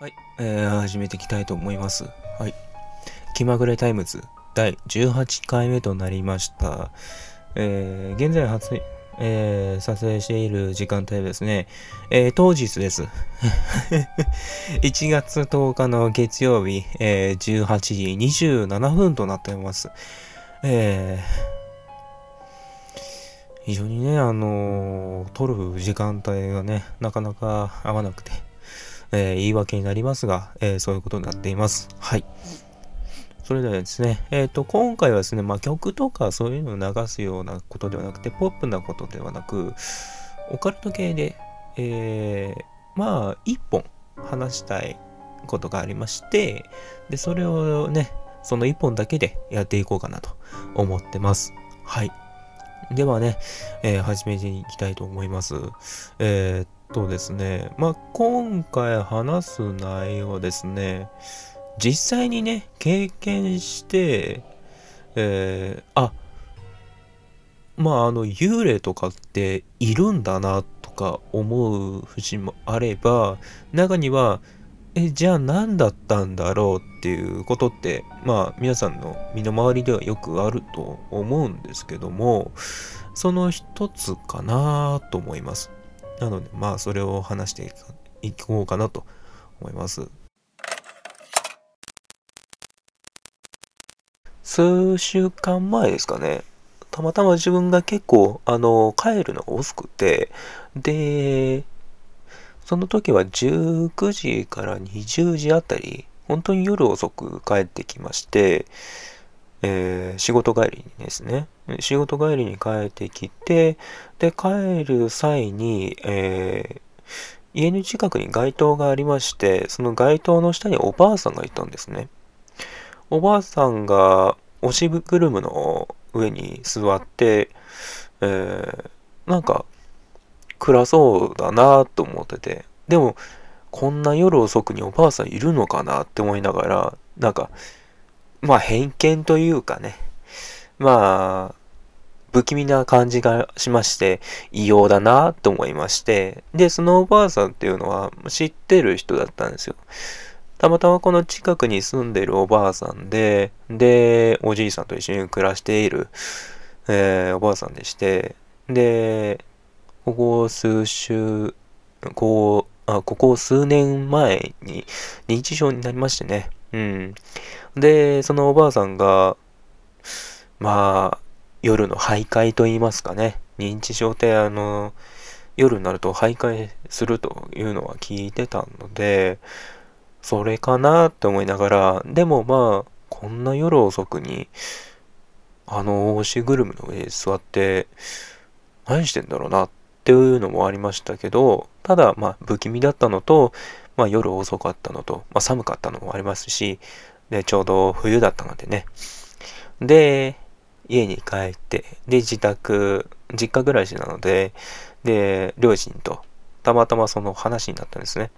はい、えー、始めていきたいと思います。はい。気まぐれタイムズ第18回目となりました。えー、現在発、えー、撮影している時間帯ですね。えー、当日です。1月10日の月曜日、えー、18時27分となっております。え、非常にね、あの、撮る時間帯がね、なかなか合わなくて、えー、言い訳になりますが、えー、そういうことになっています。はい。それではですね、えっ、ー、と、今回はですね、まあ、曲とかそういうのを流すようなことではなくて、ポップなことではなく、オカルト系で、えー、まあ、一本話したいことがありまして、で、それをね、その一本だけでやっていこうかなと思ってます。はい。ではね、えー、始めていきたいと思います。えー、とですね、まあ、今回話す内容ですね、実際にね、経験して、えー、あ、まあ、あの、幽霊とかっているんだなとか思う節もあれば、中には、え、じゃあ何だったんだろうっていうことって、まあ、皆さんの身の回りではよくあると思うんですけども、その一つかなと思います。なので、まあ、それを話していこうかなと思います。数週間前ですかね。たまたま自分が結構、あの、帰るのが遅くて、で、その時は19時から20時あたり、本当に夜遅く帰ってきまして、えー、仕事帰りにですね、仕事帰りに帰ってきて、で、帰る際に、えー、家の近くに街灯がありまして、その街灯の下におばあさんがいたんですね。おばあさんが押し車の上に座って、えー、なんか暗そうだなと思ってて、でも、こんな夜遅くにおばあさんいるのかなって思いながら、なんか、まあ偏見というかね、まあ、不気味な感じがしまして、異様だなと思いまして、で、そのおばあさんっていうのは知ってる人だったんですよ。たまたまこの近くに住んでるおばあさんで、で、おじいさんと一緒に暮らしている、えー、おばあさんでして、で、ここ数週、こう、あ、ここ数年前に認知症になりましてね。うん。で、そのおばあさんが、まあ、夜の徘徊と言いますかね。認知症ってあの、夜になると徘徊するというのは聞いてたので、それかなって思いながら、でもまあ、こんな夜遅くに、あの押しぐるみの上に座って、何してんだろうなっていうのもありましたけど、ただまあ不気味だったのと、まあ夜遅かったのと、まあ寒かったのもありますし、で、ちょうど冬だったのでね。で、家に帰って、で、自宅、実家暮らしなので、で、両親と、たまたまその話になったんですね。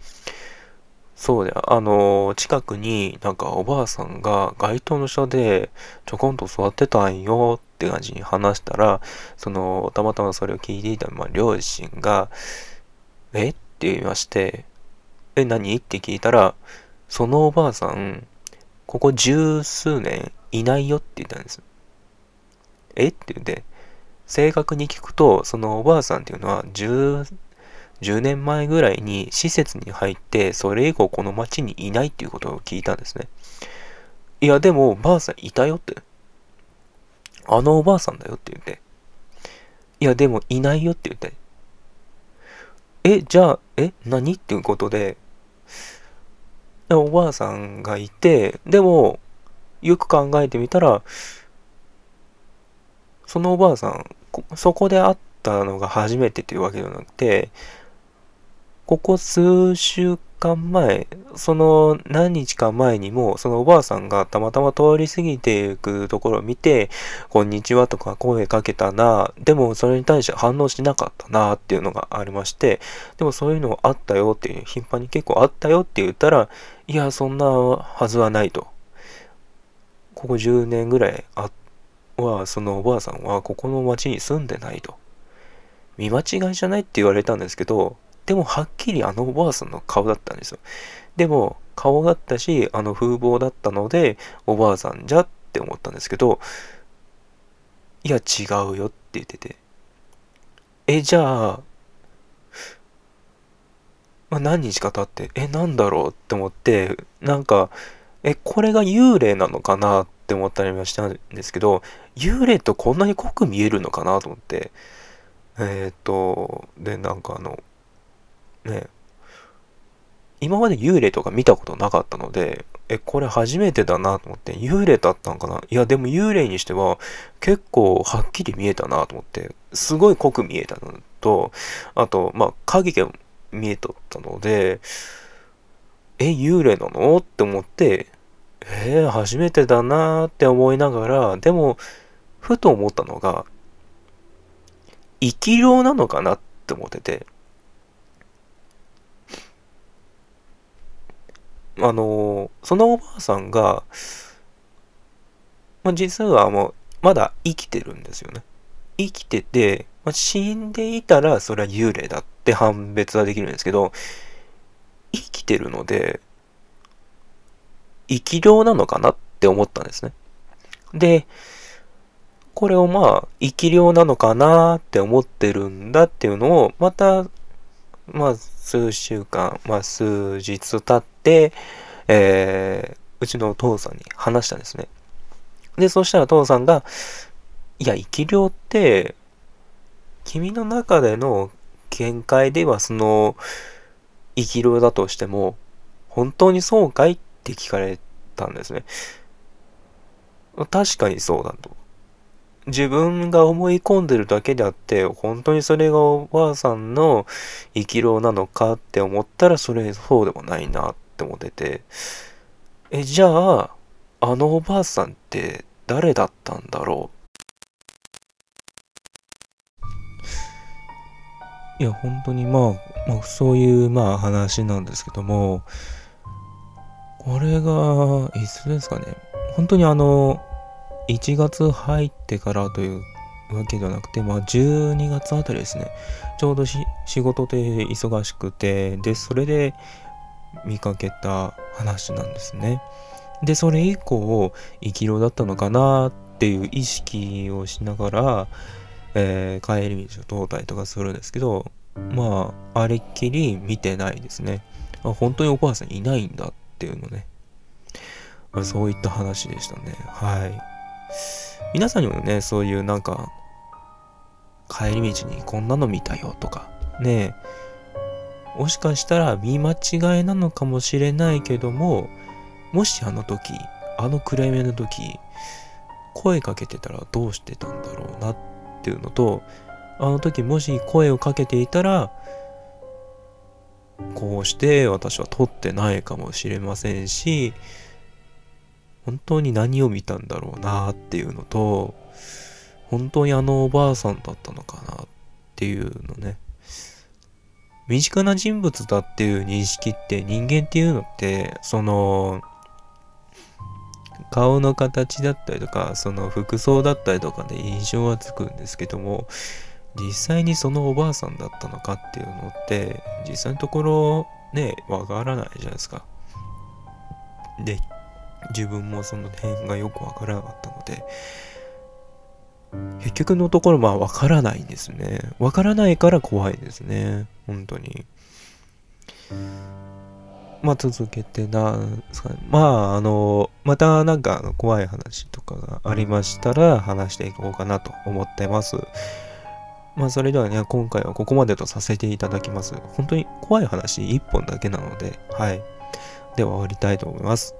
そうで、あの、近くになんかおばあさんが街灯の下でちょこんと座ってたんよって感じに話したら、その、たまたまそれを聞いていた、まあ、両親が、え？って言いまして、え、何？って聞いたら、そのおばあさん、ここ十数年いないよって言ったんです。え？って言って、正確に聞くと、そのおばあさんっていうのは10、10年前ぐらいに施設に入って、それ以降この町にいないっていうことを聞いたんですね。いや、でも、おばあさんいたよって。あのおばあさんだよって言って。いや、でもいないよって言って。え、じゃあ、え、何？っていうことで、おばあさんがいて、でも、よく考えてみたら、そのおばあさん、そこで会ったのが初めてというわけではなくて、ここ数週間前、その何日か前にも、そのおばあさんがたまたま通り過ぎていくところを見て、こんにちはとか声かけたな、でもそれに対して反応しなかったなっていうのがありまして、でもそういうのあったよっていう、頻繁に結構あったよって言ったら、いや、そんなはずはないと。ここ10年ぐらいあは、そのおばあさんはここの町に住んでないと。見間違いじゃないって言われたんですけど、でもはっきりあのおばあさんの顔だったんですよ。でも顔だったし、あの風貌だったので、おばあさんじゃって思ったんですけど、いや違うよって言ってて。え、じゃあ、まあ、何日か経って、え、なんだろうって思って、なんか、え、これが幽霊なのかなって思ったりもしたんですけど、幽霊とこんなに濃く見えるのかなと思って、えー、っと、で、なんかあの、ね、今まで幽霊とか見たことなかったので、え、これ初めてだなと思って、幽霊だったんかな？いや、でも幽霊にしては結構はっきり見えたなと思って、すごい濃く見えたのと、あと、まあ、影が見えとったので、え、幽霊なの？って思って、えー、初めてだなって思いながら、でも、ふと思ったのが、生き量なのかなって思ってて、あのそのおばあさんが、まあ、実はもう、まだ生きてるんですよね。生きてて、まあ、死んでいたらそれは幽霊だって判別はできるんですけど、生きてるので、生き量なのかなって思ったんですね。で、これをまあ、生き量なのかなって思ってるんだっていうのを、また、まあ、数週間、まあ、数日経って、えー、うちのお父さんに話したんですね。で、そしたら父さんが、いや、生き量って、君の中での見解ではその生き量だとしても、本当にそうかい？って聞かれたんですね。確かにそうだと。自分が思い込んでるだけであって、本当にそれがおばあさんの生き量なのかって思ったら、それそうでもないなって思ってて、え、じゃあ、あのおばあさんって誰だったんだろう？いや、本当にまあ、まあ、そういうまあ話なんですけども、これが、いつですかね？本当にあの、1月入ってからというわけではなくて、まあ、12月あたりですね。ちょうど仕事で忙しくて、で、それで見かけた話なんですね。で、それ以降、生き量だったのかなっていう意識をしながら、えー、帰り道を通ったりとかするんですけど、まあ、あれっきり見てないですね。あ本当にお母さんいないんだっていうのね。そういった話でしたね。はい。皆さんにもね、そういうなんか、帰り道にこんなの見たよとか、ねもしかしたら見間違いなのかもしれないけども、もしあの時、あの暗闇の時、声かけてたらどうしてたんだろうなっていうのと、あの時もし声をかけていたら、こうして私は撮ってないかもしれませんし、本当に何を見たんだろうなっていうのと、本当にあのおばあさんだったのかなっていうのね。身近な人物だっていう認識って人間っていうのって、その、顔の形だったりとか、その服装だったりとかで印象はつくんですけども、実際にそのおばあさんだったのかっていうのって、実際のところね、わからないじゃないですか。で、自分もその辺がよくわからなかったので、結局のところまあわからないんですね。わからないから怖いですね。本当に。まあ続けてなですかね。まああの、またなんか怖い話とかがありましたら話していこうかなと思ってます。まあそれではね、今回はここまでとさせていただきます。本当に怖い話1本だけなので、はい。では終わりたいと思います。